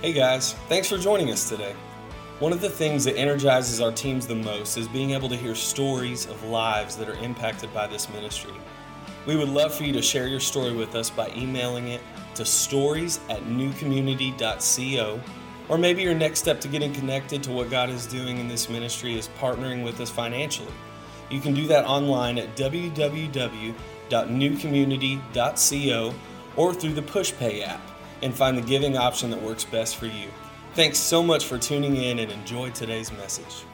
Hey guys, thanks for joining us today. One of the things that energizes our teams the most is being able to hear stories of lives that are impacted by this ministry. We would love for you to share your story with us by emailing it to stories at newcommunity.co. Or maybe your next step to getting connected to what God is doing in this ministry is partnering with us financially. You can do that online at www.newcommunity.co or through the PushPay app and find the giving option that works best for you. Thanks so much for tuning in and enjoy today's message.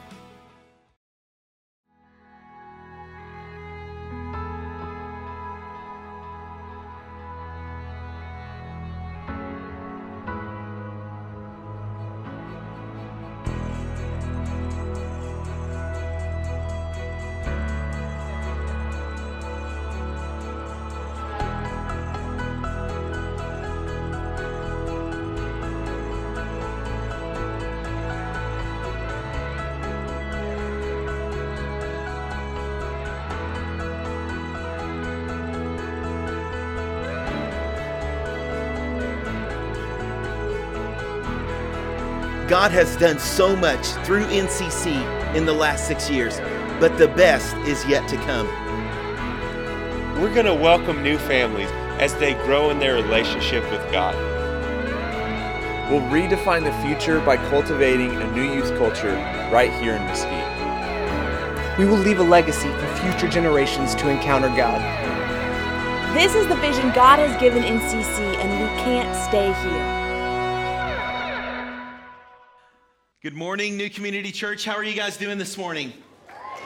God has done so much through NCC in the last six years, but the best is yet to come. We're going to welcome new families as they grow in their relationship with God. We'll redefine the future by cultivating a new youth culture right here in Mesquite. We will leave a legacy for future generations to encounter God. This is the vision God has given NCC, and we can't stay here. Good morning, New Community Church. How are you guys doing this morning?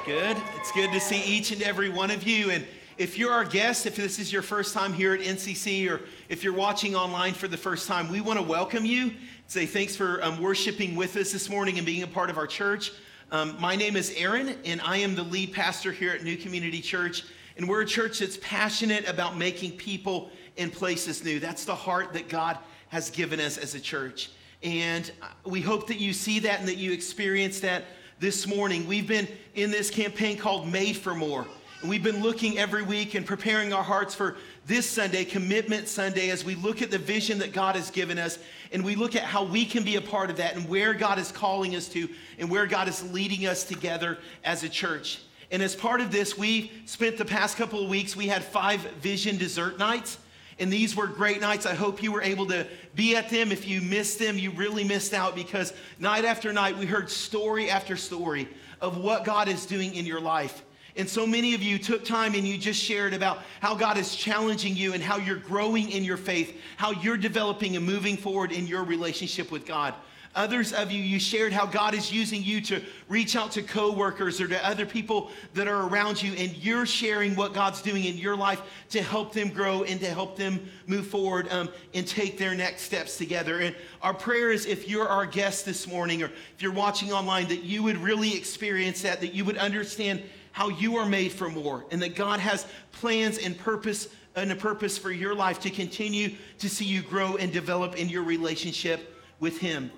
Good. It's good to see each and every one of you. And if you're our guest, if this is your first time here at NCC, or if you're watching online for the first time, we want to welcome you. Say thanks for um, worshiping with us this morning and being a part of our church. Um, my name is Aaron, and I am the lead pastor here at New Community Church. And we're a church that's passionate about making people and places new. That's the heart that God has given us as a church. And we hope that you see that and that you experience that this morning. We've been in this campaign called Made for More. And we've been looking every week and preparing our hearts for this Sunday, Commitment Sunday, as we look at the vision that God has given us and we look at how we can be a part of that and where God is calling us to and where God is leading us together as a church. And as part of this, we spent the past couple of weeks, we had five vision dessert nights. And these were great nights. I hope you were able to be at them. If you missed them, you really missed out because night after night, we heard story after story of what God is doing in your life. And so many of you took time and you just shared about how God is challenging you and how you're growing in your faith, how you're developing and moving forward in your relationship with God. Others of you, you shared how God is using you to reach out to coworkers or to other people that are around you, and you're sharing what God's doing in your life to help them grow and to help them move forward um, and take their next steps together. And our prayer is if you're our guest this morning or if you're watching online, that you would really experience that, that you would understand how you are made for more, and that God has plans and purpose and a purpose for your life to continue to see you grow and develop in your relationship with Him.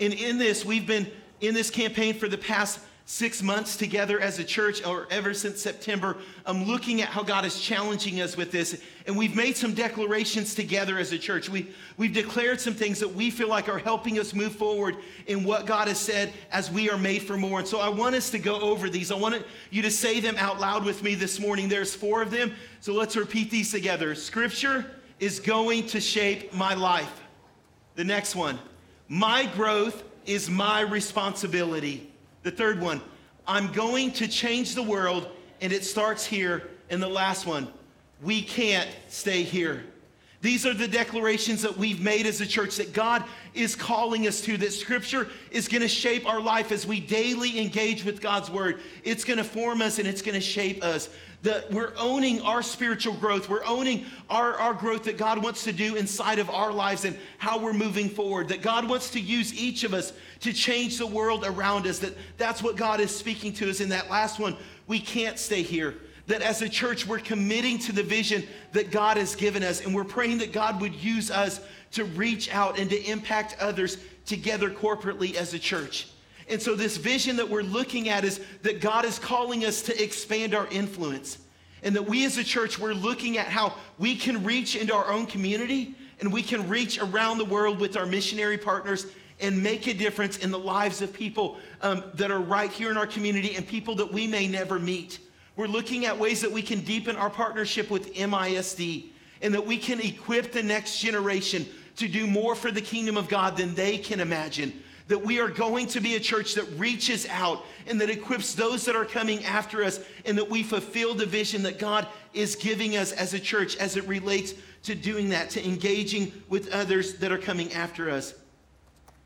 And in this, we've been in this campaign for the past six months together as a church, or ever since September, I'm looking at how God is challenging us with this. And we've made some declarations together as a church. We, we've declared some things that we feel like are helping us move forward in what God has said as we are made for more. And so I want us to go over these. I want you to say them out loud with me this morning. There's four of them. So let's repeat these together. Scripture is going to shape my life. The next one. My growth is my responsibility. The third one, I'm going to change the world, and it starts here. And the last one, we can't stay here. These are the declarations that we've made as a church that God is calling us to, that Scripture is going to shape our life as we daily engage with God's Word. It's going to form us and it's going to shape us. That we're owning our spiritual growth, we're owning our, our growth that God wants to do inside of our lives and how we're moving forward. That God wants to use each of us to change the world around us. That that's what God is speaking to us in that last one. We can't stay here that as a church, we're committing to the vision that God has given us, and we're praying that God would use us to reach out and to impact others together corporately as a church. And so, this vision that we're looking at is that God is calling us to expand our influence. And that we as a church, we're looking at how we can reach into our own community and we can reach around the world with our missionary partners and make a difference in the lives of people um, that are right here in our community and people that we may never meet. We're looking at ways that we can deepen our partnership with MISD and that we can equip the next generation to do more for the kingdom of God than they can imagine. That we are going to be a church that reaches out and that equips those that are coming after us, and that we fulfill the vision that God is giving us as a church as it relates to doing that, to engaging with others that are coming after us.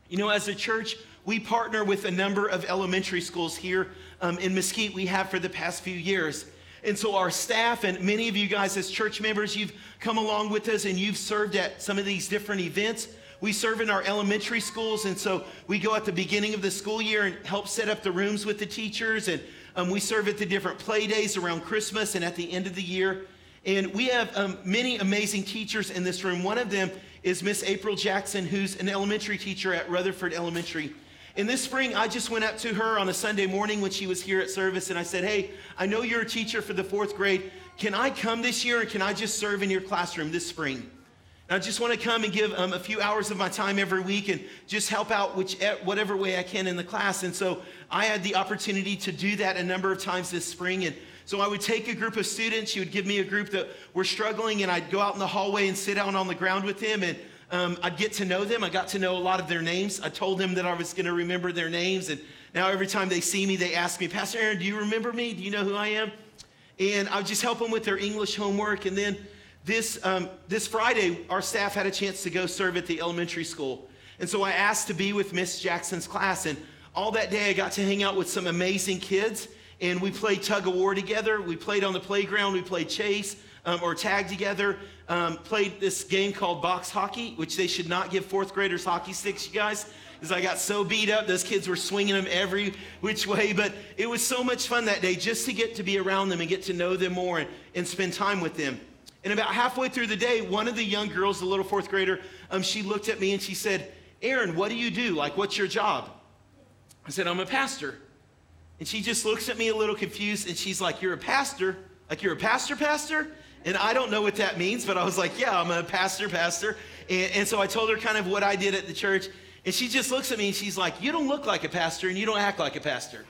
You know, as a church, we partner with a number of elementary schools here um, in Mesquite, we have for the past few years. And so, our staff and many of you guys, as church members, you've come along with us and you've served at some of these different events. We serve in our elementary schools, and so we go at the beginning of the school year and help set up the rooms with the teachers. And um, we serve at the different play days around Christmas and at the end of the year. And we have um, many amazing teachers in this room. One of them is Miss April Jackson, who's an elementary teacher at Rutherford Elementary. In this spring, I just went up to her on a Sunday morning when she was here at service, and I said, Hey, I know you're a teacher for the fourth grade. Can I come this year and can I just serve in your classroom this spring? I just want to come and give um, a few hours of my time every week and just help out which, eh, whatever way I can in the class. And so I had the opportunity to do that a number of times this spring. And so I would take a group of students, she would give me a group that were struggling, and I'd go out in the hallway and sit down on the ground with them, and um, I'd get to know them. I got to know a lot of their names. I told them that I was going to remember their names, and now every time they see me, they ask me, Pastor Aaron, do you remember me? Do you know who I am? And I would just help them with their English homework. And then this, um, this Friday, our staff had a chance to go serve at the elementary school. And so I asked to be with Miss Jackson's class. And all that day, I got to hang out with some amazing kids and we played tug of war together. We played on the playground. We played chase um, or tag together. Um, played this game called box hockey, which they should not give fourth graders hockey sticks, you guys, because I got so beat up. Those kids were swinging them every which way. But it was so much fun that day just to get to be around them and get to know them more and, and spend time with them. And about halfway through the day, one of the young girls, the little fourth grader, um, she looked at me and she said, Aaron, what do you do? Like, what's your job? I said, I'm a pastor. And she just looks at me a little confused and she's like, You're a pastor? Like, you're a pastor, pastor? And I don't know what that means, but I was like, Yeah, I'm a pastor, pastor. And, and so I told her kind of what I did at the church. And she just looks at me and she's like, You don't look like a pastor and you don't act like a pastor.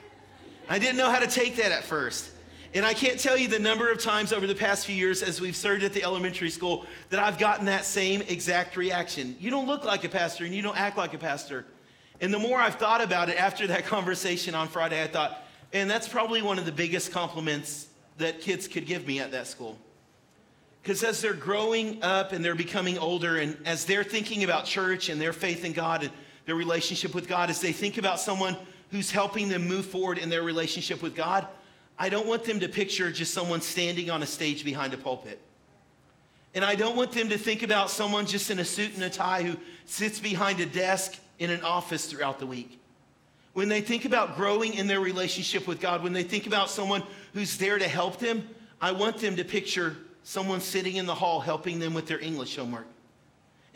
I didn't know how to take that at first. And I can't tell you the number of times over the past few years as we've served at the elementary school that I've gotten that same exact reaction. You don't look like a pastor and you don't act like a pastor. And the more I've thought about it after that conversation on Friday, I thought, and that's probably one of the biggest compliments that kids could give me at that school. Because as they're growing up and they're becoming older, and as they're thinking about church and their faith in God and their relationship with God, as they think about someone who's helping them move forward in their relationship with God, I don't want them to picture just someone standing on a stage behind a pulpit. And I don't want them to think about someone just in a suit and a tie who sits behind a desk in an office throughout the week. When they think about growing in their relationship with God, when they think about someone who's there to help them, I want them to picture someone sitting in the hall helping them with their English homework.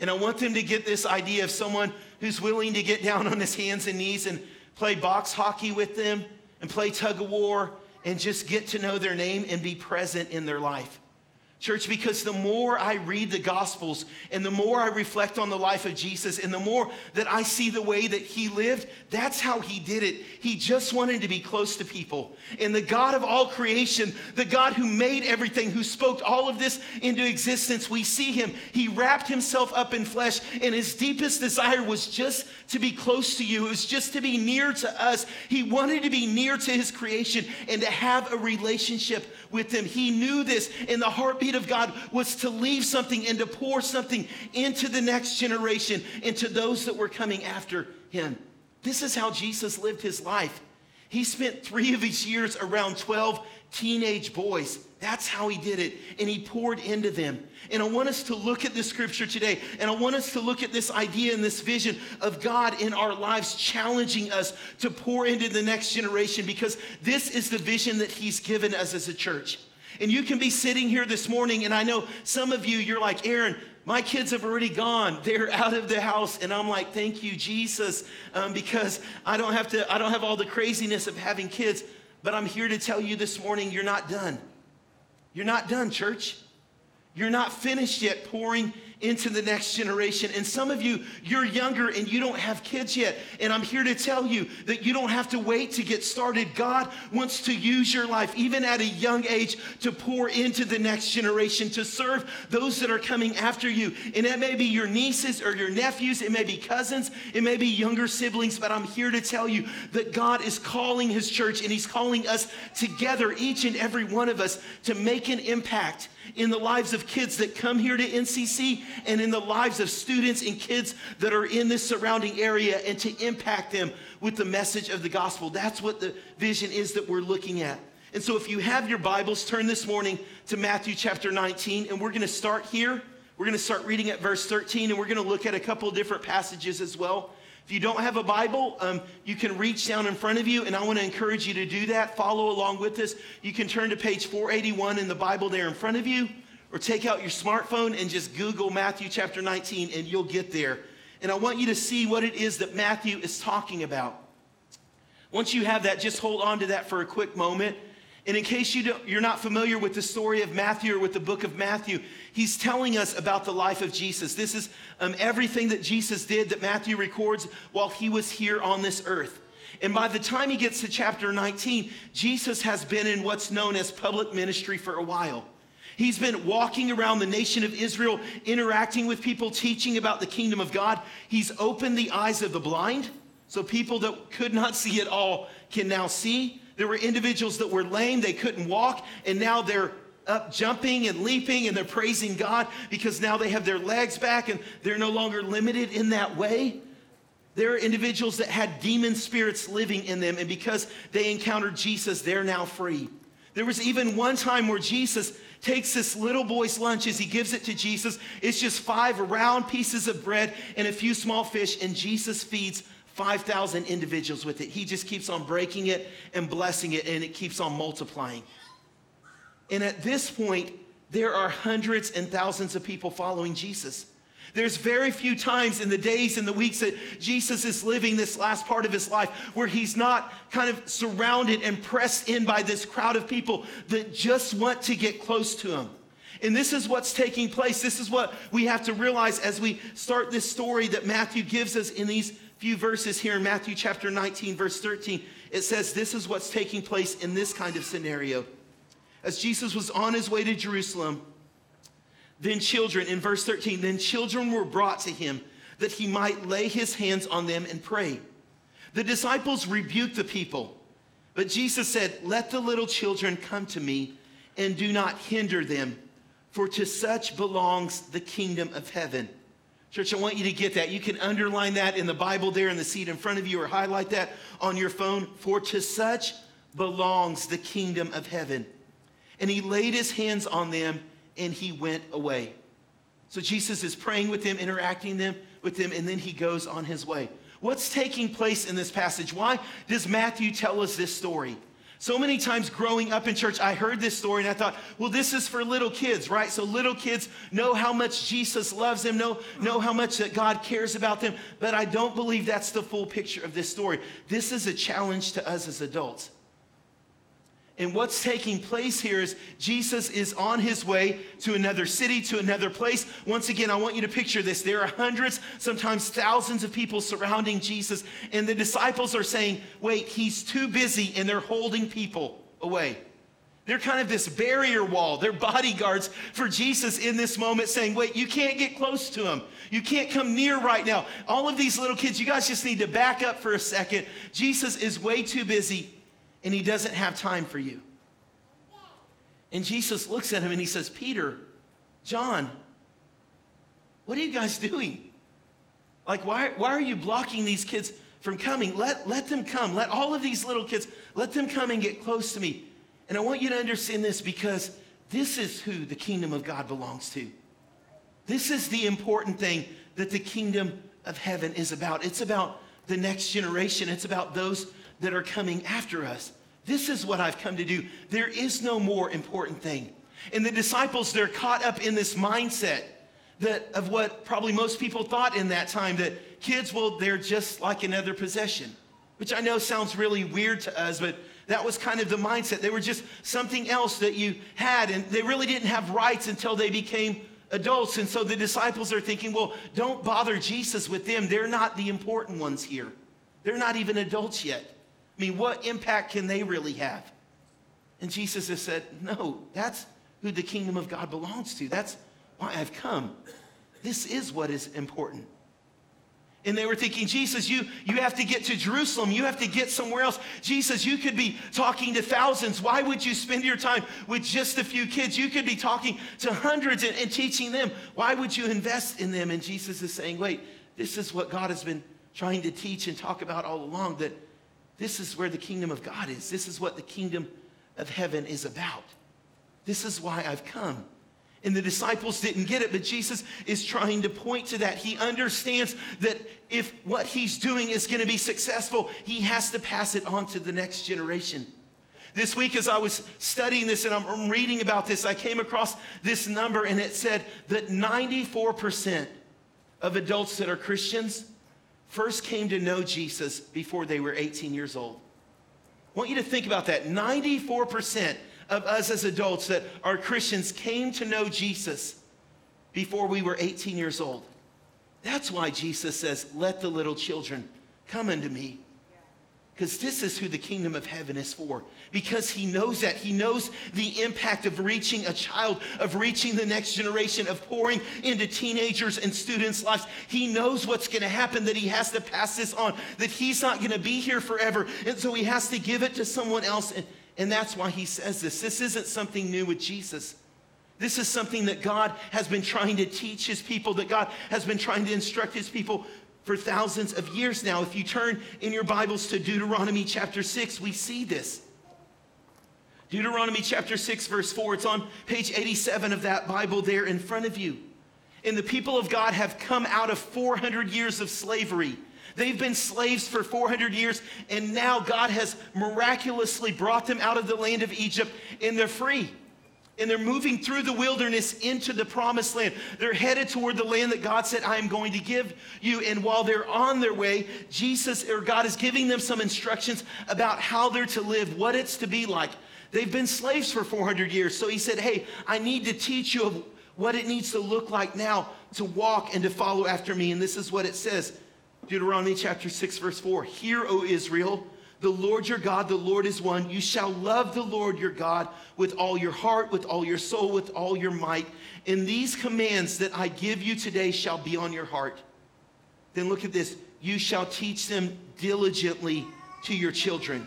And I want them to get this idea of someone who's willing to get down on his hands and knees and play box hockey with them and play tug of war and just get to know their name and be present in their life. Church, because the more I read the Gospels and the more I reflect on the life of Jesus and the more that I see the way that he lived, that's how he did it. He just wanted to be close to people. And the God of all creation, the God who made everything, who spoke all of this into existence, we see him. He wrapped himself up in flesh, and his deepest desire was just to be close to you. It was just to be near to us. He wanted to be near to his creation and to have a relationship with them. He knew this, in the heartbeat of God was to leave something and to pour something into the next generation, into those that were coming after him. This is how Jesus lived his life. He spent three of his years around 12 teenage boys. That's how he did it. And he poured into them. And I want us to look at this scripture today. And I want us to look at this idea and this vision of God in our lives, challenging us to pour into the next generation because this is the vision that he's given us as a church. And you can be sitting here this morning, and I know some of you, you're like, Aaron, my kids have already gone. They're out of the house. And i'm like thank you jesus um, because i don't have to i don't have all the craziness of having kids but i'm here to tell you this morning you're not done. You're not done church. You're not finished yet pouring into the next generation. And some of you, you're younger and you don't have kids yet. And I'm here to tell you that you don't have to wait to get started. God wants to use your life, even at a young age, to pour into the next generation, to serve those that are coming after you. And it may be your nieces or your nephews, it may be cousins, it may be younger siblings, but I'm here to tell you that God is calling His church and He's calling us together, each and every one of us, to make an impact in the lives of kids that come here to NCC and in the lives of students and kids that are in this surrounding area and to impact them with the message of the gospel. That's what the vision is that we're looking at. And so if you have your Bibles, turn this morning to Matthew chapter 19, and we're going to start here. We're going to start reading at verse 13, and we're going to look at a couple different passages as well. If you don't have a Bible, um, you can reach down in front of you, and I want to encourage you to do that. Follow along with us. You can turn to page 481 in the Bible there in front of you, or take out your smartphone and just Google Matthew chapter 19, and you'll get there. And I want you to see what it is that Matthew is talking about. Once you have that, just hold on to that for a quick moment. And in case you you're not familiar with the story of Matthew or with the book of Matthew, he's telling us about the life of Jesus. This is um, everything that Jesus did that Matthew records while he was here on this earth. And by the time he gets to chapter 19, Jesus has been in what's known as public ministry for a while. He's been walking around the nation of Israel, interacting with people, teaching about the kingdom of God. He's opened the eyes of the blind, so people that could not see at all can now see. There were individuals that were lame, they couldn't walk, and now they're up jumping and leaping and they're praising God because now they have their legs back and they're no longer limited in that way. There are individuals that had demon spirits living in them, and because they encountered Jesus, they're now free. There was even one time where Jesus takes this little boy's lunch as he gives it to Jesus. It's just five round pieces of bread and a few small fish, and Jesus feeds 5,000 individuals with it. He just keeps on breaking it and blessing it, and it keeps on multiplying. And at this point, there are hundreds and thousands of people following Jesus. There's very few times in the days and the weeks that Jesus is living this last part of his life where he's not kind of surrounded and pressed in by this crowd of people that just want to get close to him. And this is what's taking place. This is what we have to realize as we start this story that Matthew gives us in these few verses here in Matthew chapter 19, verse 13, it says this is what's taking place in this kind of scenario. As Jesus was on his way to Jerusalem, then children, in verse 13, then children were brought to him that he might lay his hands on them and pray. The disciples rebuked the people, but Jesus said, Let the little children come to me and do not hinder them, for to such belongs the kingdom of heaven. Church, I want you to get that. You can underline that in the Bible there in the seat in front of you or highlight that on your phone. For to such belongs the kingdom of heaven. And he laid his hands on them and he went away. So Jesus is praying with them, interacting them with them, and then he goes on his way. What's taking place in this passage? Why does Matthew tell us this story? So many times growing up in church, I heard this story and I thought, well, this is for little kids, right? So little kids know how much Jesus loves them, know, know how much that God cares about them. But I don't believe that's the full picture of this story. This is a challenge to us as adults. And what's taking place here is Jesus is on his way to another city, to another place. Once again, I want you to picture this. There are hundreds, sometimes thousands of people surrounding Jesus, and the disciples are saying, Wait, he's too busy, and they're holding people away. They're kind of this barrier wall. They're bodyguards for Jesus in this moment, saying, Wait, you can't get close to him. You can't come near right now. All of these little kids, you guys just need to back up for a second. Jesus is way too busy and he doesn't have time for you. And Jesus looks at him and he says, Peter, John, what are you guys doing? Like, why, why are you blocking these kids from coming? Let, let them come. Let all of these little kids, let them come and get close to me. And I want you to understand this because this is who the kingdom of God belongs to. This is the important thing that the kingdom of heaven is about. It's about the next generation. It's about those that are coming after us. This is what I've come to do. There is no more important thing. And the disciples, they're caught up in this mindset that of what probably most people thought in that time that kids, well, they're just like another possession, which I know sounds really weird to us, but that was kind of the mindset. They were just something else that you had, and they really didn't have rights until they became adults. And so the disciples are thinking, well, don't bother Jesus with them. They're not the important ones here. They're not even adults yet. I mean, what impact can they really have? And Jesus has said, no, that's who the kingdom of God belongs to. That's why I've come. This is what is important. And they were thinking, Jesus, you, you have to get to Jerusalem. You have to get somewhere else. Jesus, you could be talking to thousands. Why would you spend your time with just a few kids? You could be talking to hundreds and, and teaching them. Why would you invest in them? And Jesus is saying, wait, this is what God has been trying to teach and talk about all along that this is where the kingdom of God is. This is what the kingdom of heaven is about. This is why I've come. And the disciples didn't get it, but Jesus is trying to point to that. He understands that if what he's doing is going to be successful, he has to pass it on to the next generation. This week, as I was studying this and I'm reading about this, I came across this number and it said that 94% of adults that are Christians first came to know Jesus before they were 18 years old. I want you to think about that. 94% of us as adults that are Christians came to know Jesus before we were 18 years old. That's why Jesus says, Let the little children come unto me. Because this is who the kingdom of heaven is for. Because he knows that. He knows the impact of reaching a child, of reaching the next generation, of pouring into teenagers and students' lives. He knows what's going to happen, that he has to pass this on, that he's not going to be here forever. And so he has to give it to someone else. And and that's why he says this. This isn't something new with Jesus. This is something that God has been trying to teach his people, that God has been trying to instruct his people for thousands of years now. If you turn in your Bibles to Deuteronomy chapter 6, we see this. Deuteronomy chapter 6, verse 4, it's on page 87 of that Bible there in front of you. And the people of God have come out of 400 years of slavery They've been slaves for 400 years, and now God has miraculously brought them out of the land of Egypt, and they're free. And they're moving through the wilderness into the promised land. They're headed toward the land that God said, I am going to give you. And while they're on their way, Jesus or God is giving them some instructions about how they're to live, what it's to be like. They've been slaves for 400 years. So he said, Hey, I need to teach you of what it needs to look like now to walk and to follow after me. And this is what it says Deuteronomy chapter 6, verse 4. Hear, O Israel, the Lord your God, the Lord is one. You shall love the Lord your God with all your heart, with all your soul, with all your might. And these commands that I give you today shall be on your heart. Then look at this. You shall teach them diligently to your children.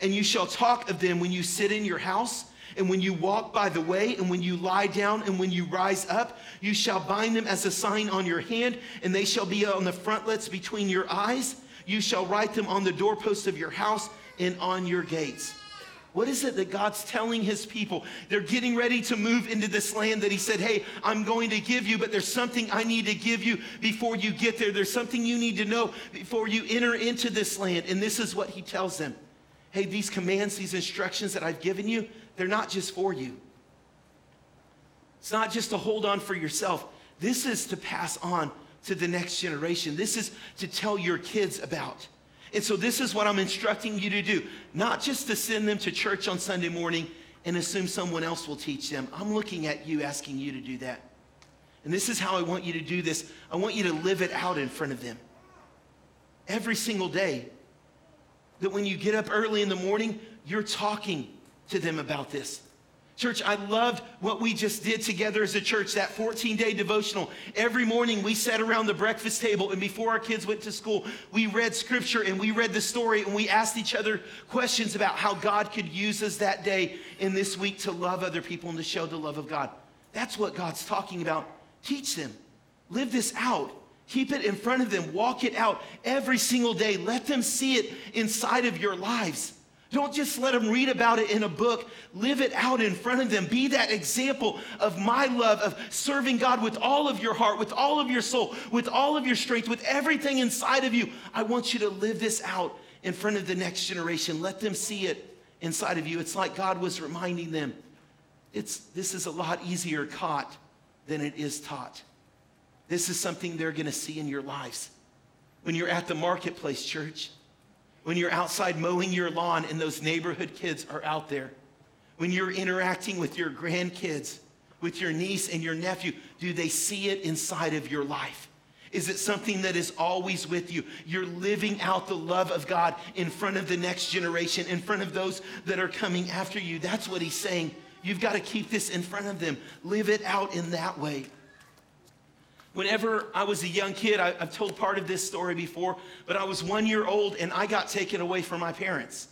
And you shall talk of them when you sit in your house and when you walk by the way, and when you lie down, and when you rise up, you shall bind them as a sign on your hand, and they shall be on the frontlets between your eyes. You shall write them on the doorposts of your house and on your gates. What is it that God's telling his people? They're getting ready to move into this land that he said, Hey, I'm going to give you, but there's something I need to give you before you get there. There's something you need to know before you enter into this land. And this is what he tells them Hey, these commands, these instructions that I've given you, they're not just for you. It's not just to hold on for yourself. This is to pass on to the next generation. This is to tell your kids about. And so, this is what I'm instructing you to do not just to send them to church on Sunday morning and assume someone else will teach them. I'm looking at you, asking you to do that. And this is how I want you to do this. I want you to live it out in front of them every single day. That when you get up early in the morning, you're talking to them about this. Church, I loved what we just did together as a church, that 14 day devotional. Every morning we sat around the breakfast table, and before our kids went to school, we read scripture and we read the story, and we asked each other questions about how God could use us that day in this week to love other people and to show the love of God. That's what God's talking about. Teach them, live this out. Keep it in front of them. Walk it out every single day. Let them see it inside of your lives. Don't just let them read about it in a book. Live it out in front of them. Be that example of my love, of serving God with all of your heart, with all of your soul, with all of your strength, with everything inside of you. I want you to live this out in front of the next generation. Let them see it inside of you. It's like God was reminding them it's, this is a lot easier caught than it is taught. This is something they're going to see in your lives. When you're at the marketplace, church, when you're outside mowing your lawn and those neighborhood kids are out there, when you're interacting with your grandkids, with your niece and your nephew? Do they see it inside of your life? Is it something that is always with you? You're living out the love of God in front of the next generation, in front of those that are coming after you. That's what he's saying. You've got to keep this in front of them. Live it out in that way. Whenever I was a young kid, I, have told part of this story before, but I was one year old and I got taken away from my parents.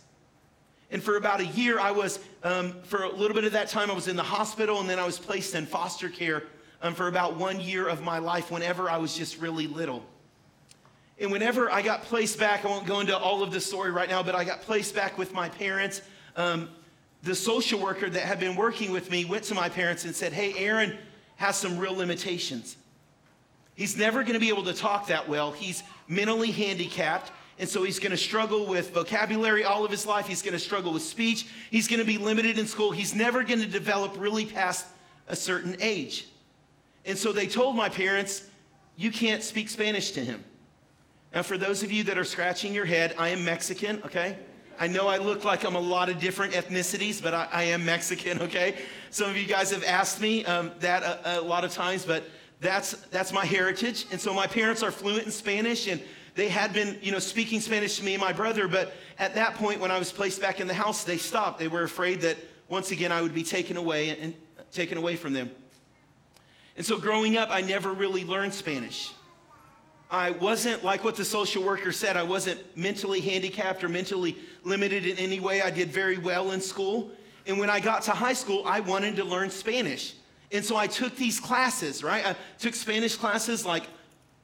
And for about a year, I was, um, for a little bit of that time, I was in the hospital and then I was placed in foster care um, for about one year of my life whenever I was just really little. And whenever I got placed back, I won't go into all of the story right now, but I got placed back with my parents. Um, the social worker that had been working with me went to my parents and said, Hey, Aaron has some real limitations. He's never going to be able to talk that well. He's mentally handicapped. And so he's going to struggle with vocabulary all of his life. He's going to struggle with speech. He's going to be limited in school. He's never going to develop really past a certain age. And so they told my parents, You can't speak Spanish to him. Now, for those of you that are scratching your head, I am Mexican, okay? I know I look like I'm a lot of different ethnicities, but I, I am Mexican, okay? Some of you guys have asked me um, that a, a lot of times, but that's, that's my heritage. And so my parents are fluent in Spanish and they had been, you know, speaking Spanish to me and my brother. But at that point, when I was placed back in the house, they stopped. They were afraid that once again I would be taken away and, and taken away from them. And so growing up, I never really learned Spanish. I wasn't like what the social worker said. I wasn't mentally handicapped or mentally limited in any way. I did very well in school. And when I got to high school, I wanted to learn Spanish. And so I took these classes, right? I took Spanish classes like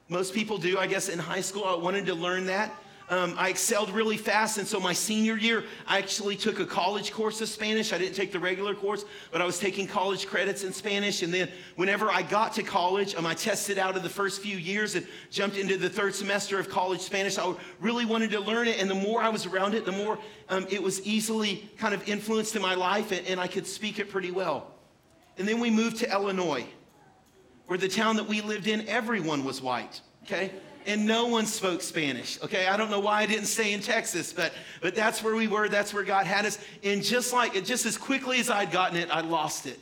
most people do, I guess, in high school. I wanted to learn that. Um, I excelled really fast, and so my senior year, I actually took a college course of Spanish. I didn't take the regular course, but I was taking college credits in Spanish. And then, whenever I got to college, um, I tested out of the first few years and jumped into the third semester of college Spanish. I really wanted to learn it, and the more I was around it, the more um, it was easily kind of influenced in my life, and, and I could speak it pretty well. And then we moved to Illinois, where the town that we lived in, everyone was white, okay? And no one spoke Spanish, okay? I don't know why I didn't stay in Texas, but, but that's where we were. That's where God had us. And just like, just as quickly as I'd gotten it, I lost it.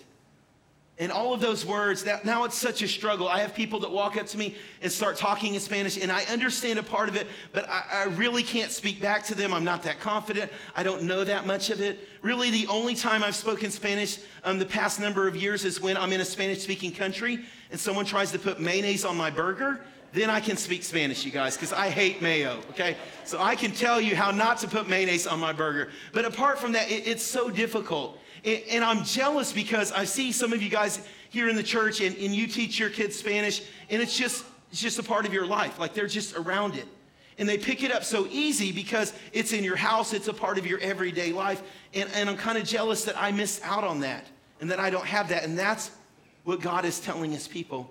And all of those words, that now it's such a struggle. I have people that walk up to me and start talking in Spanish, and I understand a part of it, but I, I, really can't speak back to them. I'm not that confident. I don't know that much of it. Really, the only time I've spoken Spanish um, the past number of years is when I'm in a Spanish speaking country and someone tries to put mayonnaise on my burger. Then I can speak Spanish, you guys, because I hate mayo, okay? So I can tell you how not to put mayonnaise on my burger. But apart from that, it, it's so difficult. And I'm jealous because I see some of you guys here in the church and, and you teach your kids Spanish, and it's just, it's just a part of your life. Like they're just around it. And they pick it up so easy because it's in your house, it's a part of your everyday life. And, and I'm kind of jealous that I missed out on that and that I don't have that. And that's what God is telling his people.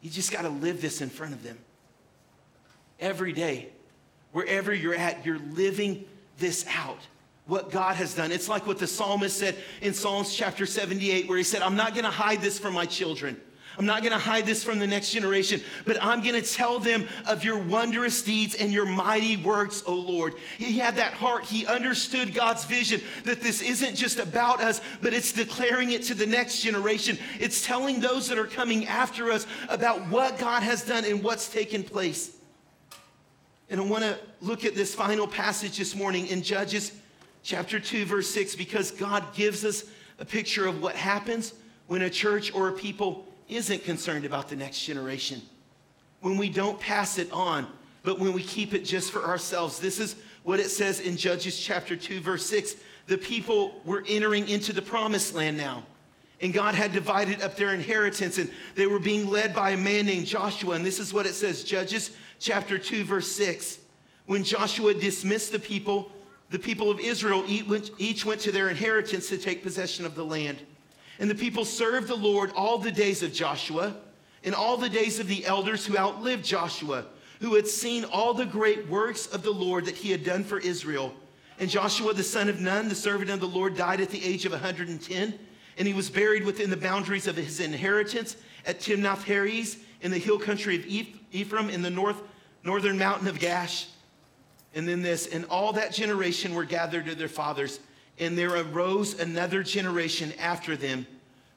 You just got to live this in front of them. Every day, wherever you're at, you're living this out what God has done. It's like what the psalmist said in Psalms chapter 78, where he said, I'm not going to hide this from my children. I'm not going to hide this from the next generation, but I'm going to tell them of your wondrous deeds and your mighty works, O Lord. He had that heart. He understood God's vision that this isn't just about us, but it's declaring it to the next generation. It's telling those that are coming after us about what God has done and what's taken place. And I want to look at this final passage this morning in Judges chapter 2, verse 6, because God gives us a picture of what happens when a church or a people isn't concerned about the next generation. When we don't pass it on, but when we keep it just for ourselves. This is what it says in Judges chapter 2, verse 6. The people were entering into the promised land now. And God had divided up their inheritance, and they were being led by a man named Joshua. And this is what it says Judges chapter 2, verse 6. When Joshua dismissed the people the people of Israel each went to their inheritance to take possession of the land. And the people served the Lord all the days of Joshua and all the days of the elders who outlived Joshua, who had seen all the great works of the Lord that he had done for Israel. And Joshua, the son of Nun, the servant of the Lord, died at the age of 110, and he was buried within the boundaries of his inheritance at Timnath Heres in the hill country of Ephraim in the north, northern mountain of Gaash. And then this, and all that generation were gathered to their fathers, and there arose another generation after them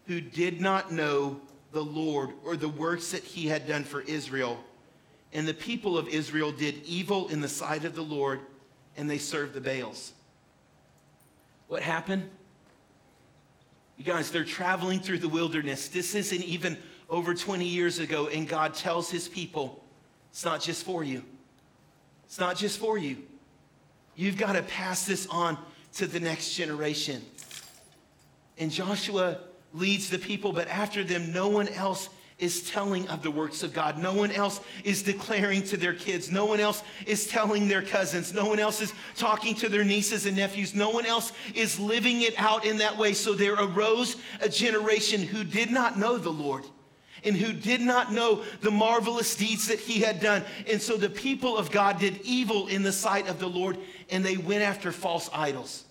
who did not know the Lord or the works that he had done for Israel. And the people of Israel did evil in the sight of the Lord, and they served the Baals. What happened? You guys, they're traveling through the wilderness. This isn't even over 20 years ago, and God tells his people, it's not just for you. It's not just for you. You've got to pass this on to the next generation. And Joshua leads the people, but after them, no one else is telling of the works of God. No one else is declaring to their kids. No one else is telling their cousins. No one else is talking to their nieces and nephews. No one else is living it out in that way. So there arose a generation who did not know the Lord and who did not know the marvelous deeds that he had done. And so the people of God did evil in the sight of the Lord and they went after false idols.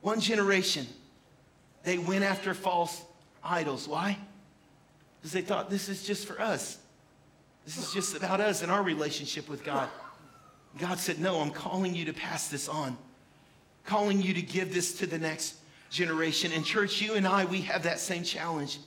One generation, they went after false idols. Why? Because they thought this is just for us. This is just about us and our relationship with God. God said, No, I'm calling you to pass this on, calling you to give this to the next generation. And, church, you and I, we have that same challenge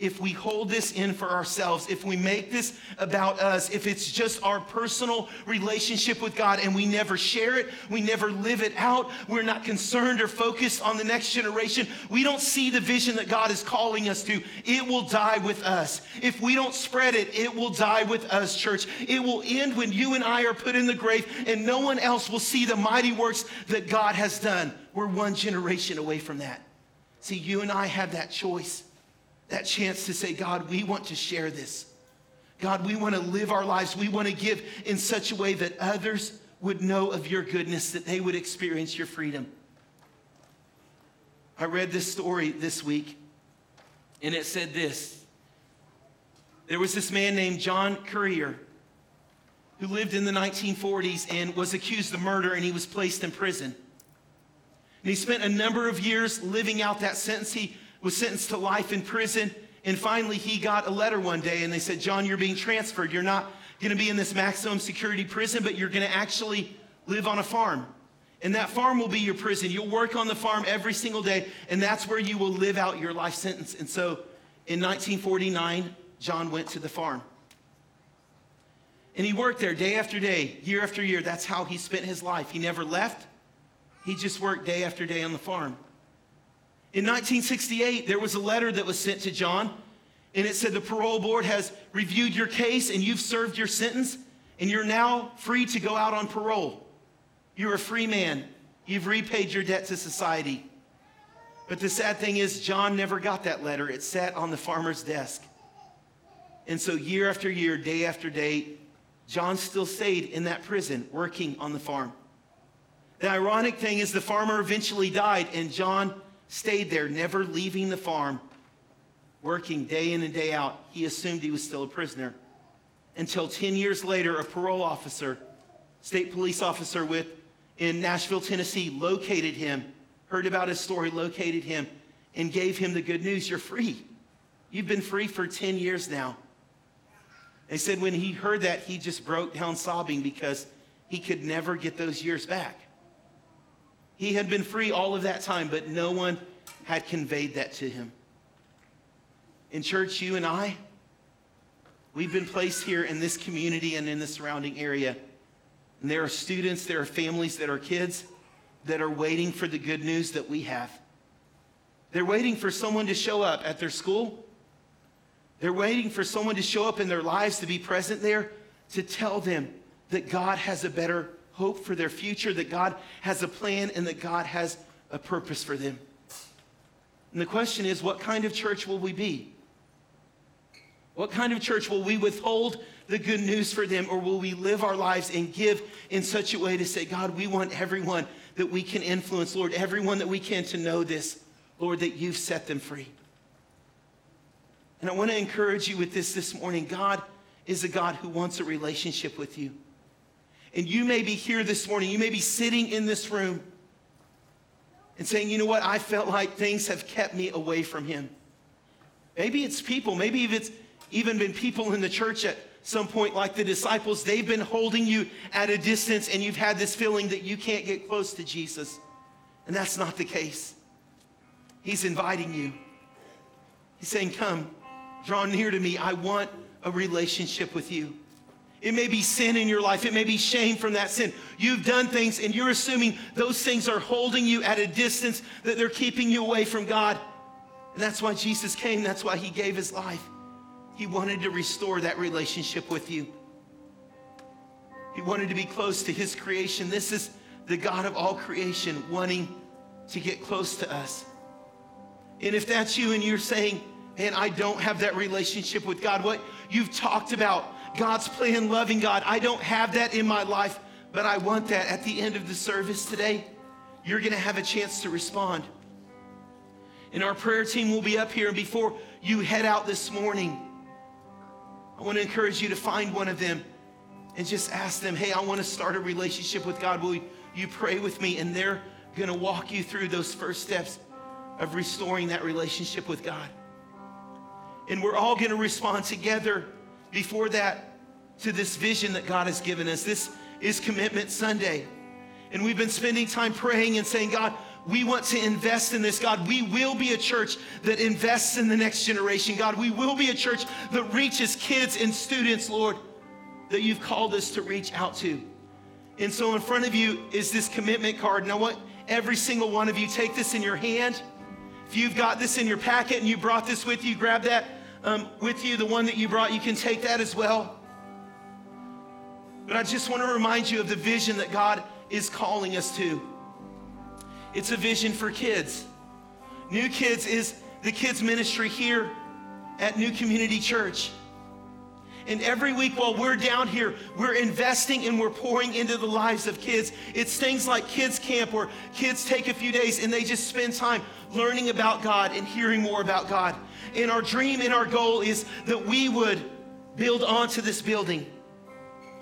if we hold this in for ourselves, if we make this about us, if it's just our personal relationship with God and we never share it, we never live it out, we're not concerned or focused on the next generation, we don't see the vision that God is calling us to, it will die with us. If we don't spread it, it will die with us, church. It will end when you and I are put in the grave and no one else will see the mighty works that God has done. We're one generation away from that. See, you and I have that choice that chance to say, God, we want to share this. God, we want to live our lives. We want to give in such a way that others would know of your goodness, that they would experience your freedom. I read this story this week, and it said this. There was this man named John Currier who lived in the 1940s and was accused of murder, and he was placed in prison. And he spent a number of years living out that sentence. He was sentenced to life in prison. And finally, he got a letter one day and they said, John, you're being transferred. You're not going to be in this maximum security prison, but you're going to actually live on a farm. And that farm will be your prison. You'll work on the farm every single day, and that's where you will live out your life sentence. And so in 1949, John went to the farm. And he worked there day after day, year after year. That's how he spent his life. He never left, he just worked day after day on the farm. In 1968, there was a letter that was sent to John, and it said the parole board has reviewed your case and you've served your sentence, and you're now free to go out on parole. You're a free man. You've repaid your debt to society. But the sad thing is, John never got that letter. It sat on the farmer's desk. And so, year after year, day after day, John still stayed in that prison working on the farm. The ironic thing is, the farmer eventually died, and John stayed there, never leaving the farm, working day in and day out. He assumed he was still a prisoner. Until 10 years later, a parole officer, state police officer with in Nashville, Tennessee, located him, heard about his story, located him, and gave him the good news. You're free. You've been free for 10 years now. They said when he heard that, he just broke down sobbing because he could never get those years back. He had been free all of that time, but no one had conveyed that to him. In church, you and I, we've been placed here in this community and in the surrounding area. And there are students, there are families there are kids that are waiting for the good news that we have. They're waiting for someone to show up at their school. They're waiting for someone to show up in their lives to be present there to tell them that God has a better hope for their future, that God has a plan and that God has a purpose for them. And the question is, what kind of church will we be? What kind of church will we withhold the good news for them, or will we live our lives and give in such a way to say, God, we want everyone that we can influence, Lord, everyone that we can to know this, Lord, that you've set them free. And I want to encourage you with this this morning. God is a God who wants a relationship with you. And you may be here this morning, you may be sitting in this room and saying, you know what, I felt like things have kept me away from him. Maybe it's people, maybe it's even been people in the church at some point, like the disciples, they've been holding you at a distance and you've had this feeling that you can't get close to Jesus. And that's not the case. He's inviting you. He's saying, Come, draw near to me. I want a relationship with you. It may be sin in your life. It may be shame from that sin. You've done things and you're assuming those things are holding you at a distance, that they're keeping you away from God. And that's why Jesus came. That's why he gave his life. He wanted to restore that relationship with you. He wanted to be close to his creation. This is the God of all creation wanting to get close to us. And if that's you and you're saying, man, I don't have that relationship with God, what you've talked about, God's plan, loving God, I don't have that in my life, but I want that at the end of the service today, you're going to have a chance to respond. And our prayer team will be up here. And before you head out this morning, I want to encourage you to find one of them and just ask them, hey, I want to start a relationship with God. Will you pray with me? And they're going to walk you through those first steps of restoring that relationship with God. And we're all going to respond together before that to this vision that God has given us. This is Commitment Sunday. And we've been spending time praying and saying, God, we want to invest in this. God, we will be a church that invests in the next generation. God, we will be a church that reaches kids and students, Lord, that you've called us to reach out to. And so in front of you is this commitment card. Now, what every single one of you take this in your hand. If you've got this in your packet and you brought this with you, grab that um, with you, the one that you brought, you can take that as well. But I just want to remind you of the vision that God is calling us to. It's a vision for kids. New Kids is the kids' ministry here at New Community Church. And every week while we're down here, we're investing and we're pouring into the lives of kids. It's things like kids camp where kids take a few days and they just spend time learning about God and hearing more about God. And our dream and our goal is that we would build onto this building,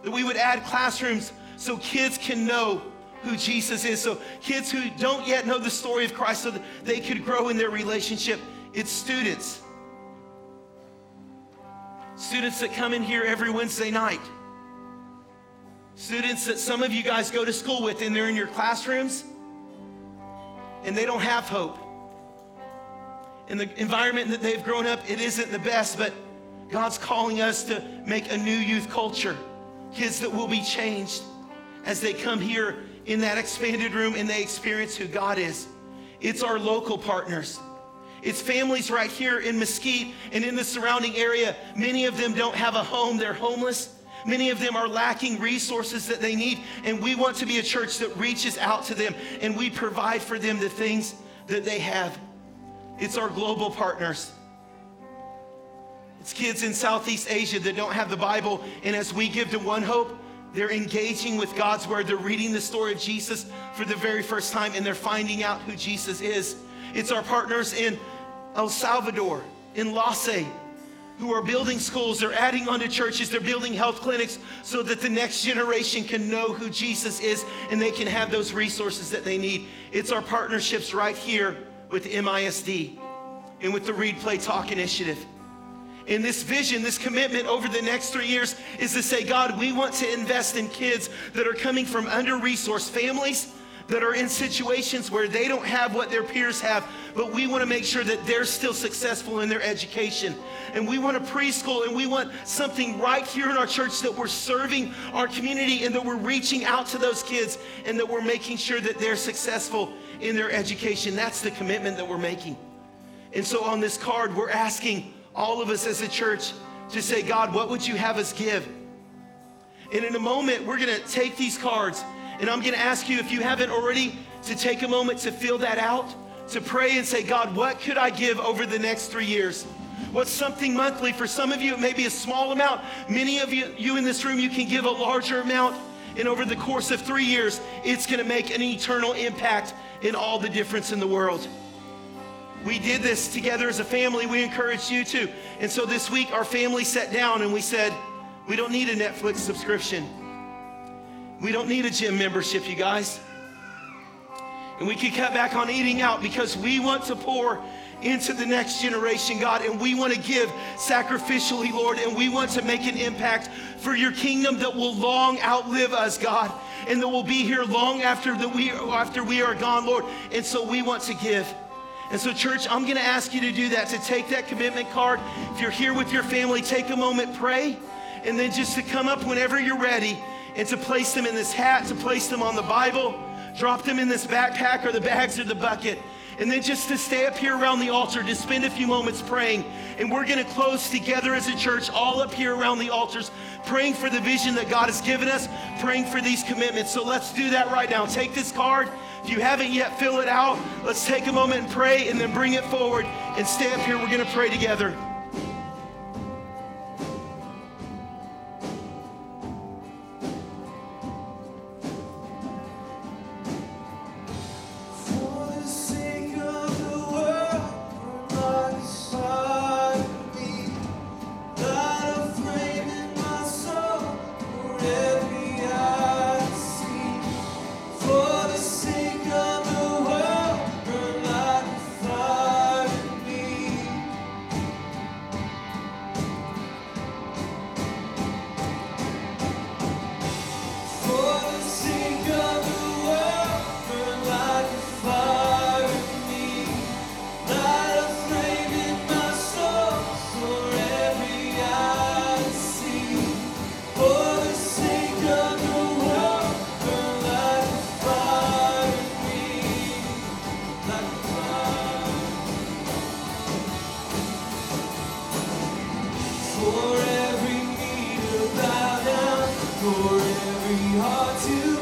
that we would add classrooms so kids can know who Jesus is. So kids who don't yet know the story of Christ so that they could grow in their relationship. It's students. Students that come in here every Wednesday night. Students that some of you guys go to school with and they're in your classrooms and they don't have hope in the environment that they've grown up, it isn't the best, but God's calling us to make a new youth culture. Kids that will be changed as they come here in that expanded room and they experience who God is. It's our local partners. It's families right here in Mesquite and in the surrounding area. Many of them don't have a home, they're homeless. Many of them are lacking resources that they need, and we want to be a church that reaches out to them and we provide for them the things that they have. It's our global partners. It's kids in Southeast Asia that don't have the Bible, and as we give to One Hope, they're engaging with God's Word. They're reading the story of Jesus for the very first time, and they're finding out who Jesus is. It's our partners in El Salvador, in Lase, who are building schools, they're adding on to churches, they're building health clinics so that the next generation can know who Jesus is and they can have those resources that they need. It's our partnerships right here with MISD and with the Read Play Talk initiative. And this vision, this commitment over the next three years is to say, God, we want to invest in kids that are coming from under resourced families, that are in situations where they don't have what their peers have, but we want to make sure that they're still successful in their education. And we want a preschool and we want something right here in our church that we're serving our community and that we're reaching out to those kids and that we're making sure that they're successful in their education. That's the commitment that we're making. And so on this card, we're asking all of us as a church to say, God, what would you have us give? And in a moment, we're going to take these cards, and I'm to ask you, if you haven't already, to take a moment to fill that out, to pray and say, God, what could I give over the next three years? What's something monthly? For some of you, it may be a small amount. Many of you, you in this room, you can give a larger amount. And over the course of three years, it's to make an eternal impact in all the difference in the world. We did this together as a family. We encouraged you to. And so this week, our family sat down and we said, we don't need a Netflix subscription. We don't need a gym membership, you guys. And we can cut back on eating out because we want to pour into the next generation, God, and we want to give sacrificially, Lord, and we want to make an impact for your kingdom that will long outlive us, God, and that will be here long after that we after we are gone, Lord. And so we want to give. And so, church, I'm going to ask you to do that, to take that commitment card. If you're here with your family, take a moment, pray, and then just to come up whenever you're ready and to place them in this hat, to place them on the Bible, drop them in this backpack or the bags or the bucket. And then just to stay up here around the altar, to spend a few moments praying. And we're going to close together as a church, all up here around the altars, praying for the vision that God has given us, praying for these commitments. So let's do that right now. Take this card. If you haven't yet, fill it out. Let's take a moment and pray and then bring it forward and stay up here. We're going to pray together. every heart to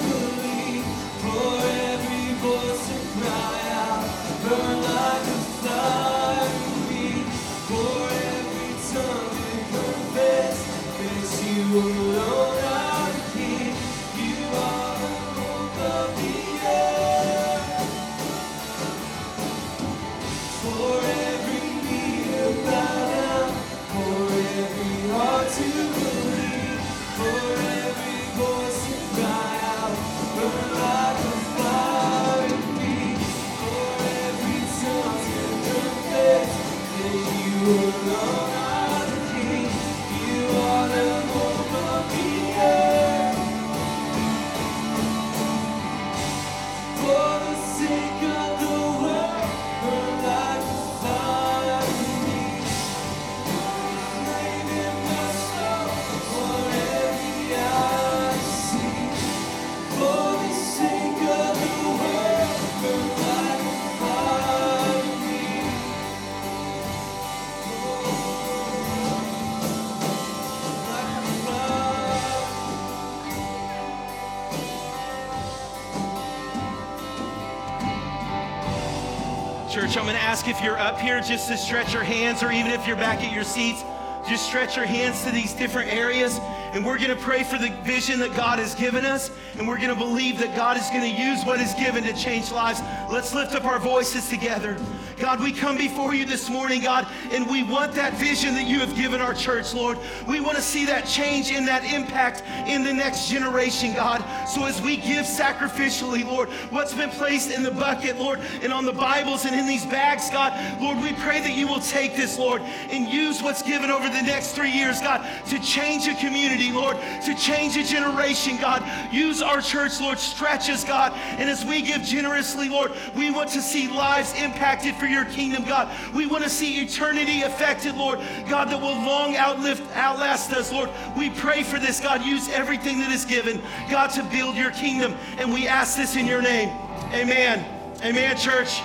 Church, I'm going to ask if you're up here just to stretch your hands, or even if you're back at your seats, just stretch your hands to these different areas. And we're going to pray for the vision that God has given us. And we're going to believe that God is going to use what is given to change lives. Let's lift up our voices together. God, we come before you this morning, God, and we want that vision that you have given our church, Lord. We want to see that change and that impact in the next generation, God. So as we give sacrificially, Lord, what's been placed in the bucket, Lord, and on the Bibles and in these bags, God, Lord, we pray that you will take this, Lord, and use what's given over the next three years, God, to change a community, Lord, to change a generation, God. Use our church, Lord, stretch us, God. And as we give generously, Lord, we want to see lives impacted for your kingdom, God. We want to see eternity affected, Lord, God, that will long outlive, outlast us, Lord. We pray for this, God. Use everything that is given, God, to build your kingdom. And we ask this in your name. Amen. Amen, church.